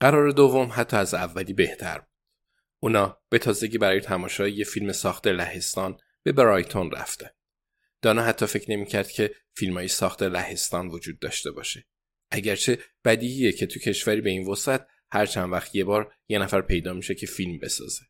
قرار دوم حتی از اولی بهتر بود. اونا به تازگی برای تماشای یه فیلم ساخت لهستان به برایتون رفته. دانا حتی فکر نمی‌کرد که فیلمایی ساخت لهستان وجود داشته باشه. اگرچه بدیهیه که تو کشوری به این وسط هر چند وقت یه بار یه نفر پیدا میشه که فیلم بسازه.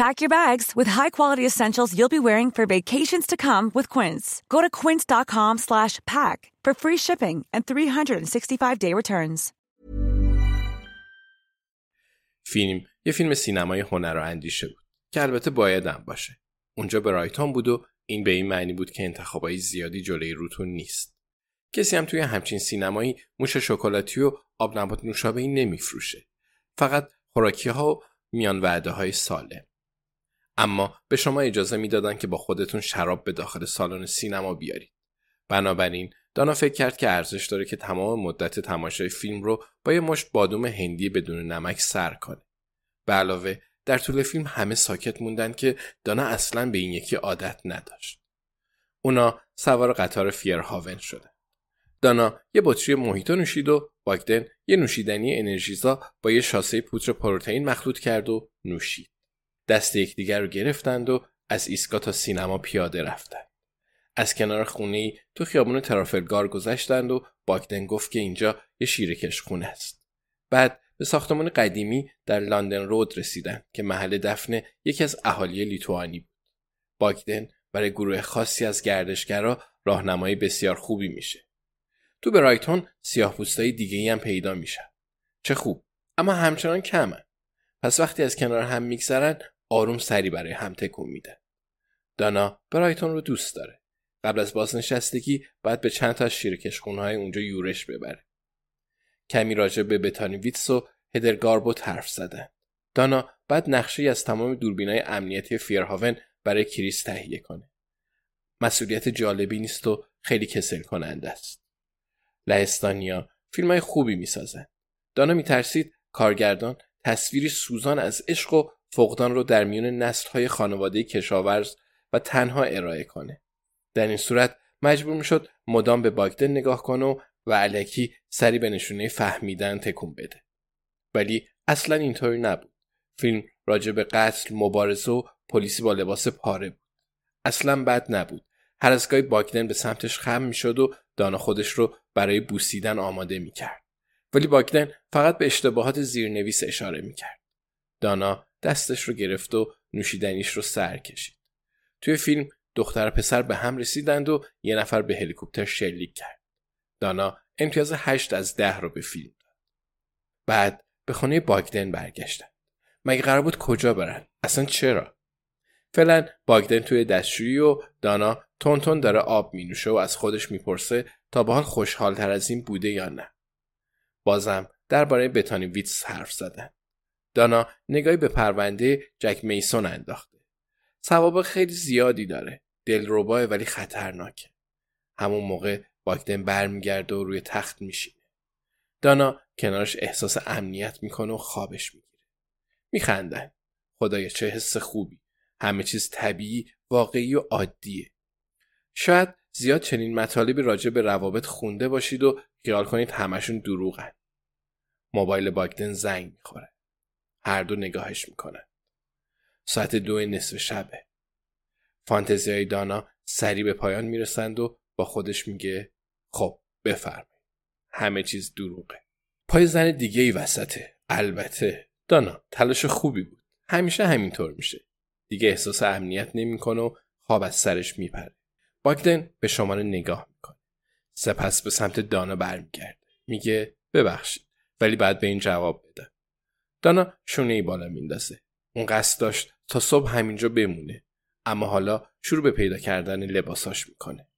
Pack your bags with high-quality essentials you'll be wearing for vacations to come with Quince. Go to quince.com slash pack for free shipping and 365-day returns. فیلم یه فیلم سینمای هنر و اندیشه بود که البته بایدم باشه. اونجا برایتون بود و این به این معنی بود که انتخابای زیادی جلوی روتون نیست. کسی هم توی همچین سینمایی موش شکلاتی و آب نبات نوشابه نمیفروشه. فقط خوراکی ها و میان وعده های سالم. اما به شما اجازه می‌دادن که با خودتون شراب به داخل سالن سینما بیارید. بنابراین دانا فکر کرد که ارزش داره که تمام مدت تماشای فیلم رو با یه مشت بادوم هندی بدون نمک سر کنه. به علاوه در طول فیلم همه ساکت موندن که دانا اصلا به این یکی عادت نداشت. اونا سوار قطار فیرهاون شده. دانا یه بطری موهیتو نوشید و باگدن یه نوشیدنی انرژیزا با یه شاسه پودر پروتئین مخلوط کرد و نوشید. دست یکدیگر رو گرفتند و از ایستگاه تا سینما پیاده رفتند. از کنار خونه ای تو خیابون ترافلگار گذشتند و باگدن گفت که اینجا یه شیرکش خونه است. بعد به ساختمان قدیمی در لندن رود رسیدند که محل دفن یکی از اهالی لیتوانی بود. باگدن برای گروه خاصی از گردشگرا راهنمایی بسیار خوبی میشه. تو برایتون سیاه پوستای دیگه ای هم پیدا میشن. چه خوب. اما همچنان کمن. پس وقتی از کنار هم میگذرن آروم سری برای هم تکون میدن. دانا برایتون رو دوست داره. قبل از بازنشستگی باید به چند تا شیرکشخونه های اونجا یورش ببره. کمی راجع به بتانی ویتس و هدرگاربوت حرف زدن. دانا بعد نقشه از تمام دوربینای امنیتی فیرهاون برای کریس تهیه کنه. مسئولیت جالبی نیست و خیلی کسل کننده است. لهستانیا فیلم های خوبی می‌سازن. دانا میترسید کارگردان تصویری سوزان از عشق و فقدان رو در میون نسل های خانواده کشاورز و تنها ارائه کنه. در این صورت مجبور می‌شد مدام به باگدن نگاه کنه و و علکی سری به نشونه فهمیدن تکون بده. ولی اصلا اینطوری نبود. فیلم راجع به قتل، مبارزه و پلیسی با لباس پاره بود. اصلا بد نبود. هر از گاهی باگدن به سمتش خم می‌شد و دانا خودش رو برای بوسیدن آماده می‌کرد. ولی باگدن فقط به اشتباهات زیرنویس اشاره می‌کرد. دانا دستش رو گرفت و نوشیدنیش رو سر کشید. توی فیلم دختر و پسر به هم رسیدند و یه نفر به هلیکوپتر شلیک کرد. دانا امتیاز هشت از ده رو به فیلم داد. بعد به خانه باگدن برگشتن. مگه قرار بود کجا برن؟ اصلا چرا؟ فعلا باگدن توی دستشویی و دانا تون تون داره آب می نوشه و از خودش می‌پرسه تا به حال خوشحال تر از این بوده یا نه. بازم درباره بتانی ویتس حرف زدن. دانا نگاهی به پرونده جک میسون انداخته. سوابق خیلی زیادی داره. دلرباه ولی خطرناکه. همون موقع باگدن برمیگرده و روی تخت میشینه. دانا کنارش احساس امنیت می‌کنه و خوابش می‌گیره. میخندن. خدایا چه حس خوبی. همه چیز طبیعی واقعی و عادیه شاید زیاد چنین مطالبی راجع به روابط خونده باشید و خیال کنید همشون دروغن موبایل باگدن زنگ می‌خوره هر دو نگاهش می‌کنن. ساعت دو نصف شبه. فانتزی های دانا سریع به پایان می‌رسند و با خودش میگه خب بفرمایید. همه چیز دروغه. پای زن دیگه ای وسطه. البته دانا تلاش خوبی بود. همیشه همینطور میشه. دیگه احساس امنیت نمی‌کنه و خواب از سرش میپره. باگدن به شماره نگاه می‌کنه. سپس به سمت دانا برمیگرده. میگه ببخشید ولی بعد به این جواب بده دانا شونه ای بالا میندازه. اون قصد داشت تا صبح همینجا بمونه. اما حالا شروع به پیدا کردن لباساش می‌کنه.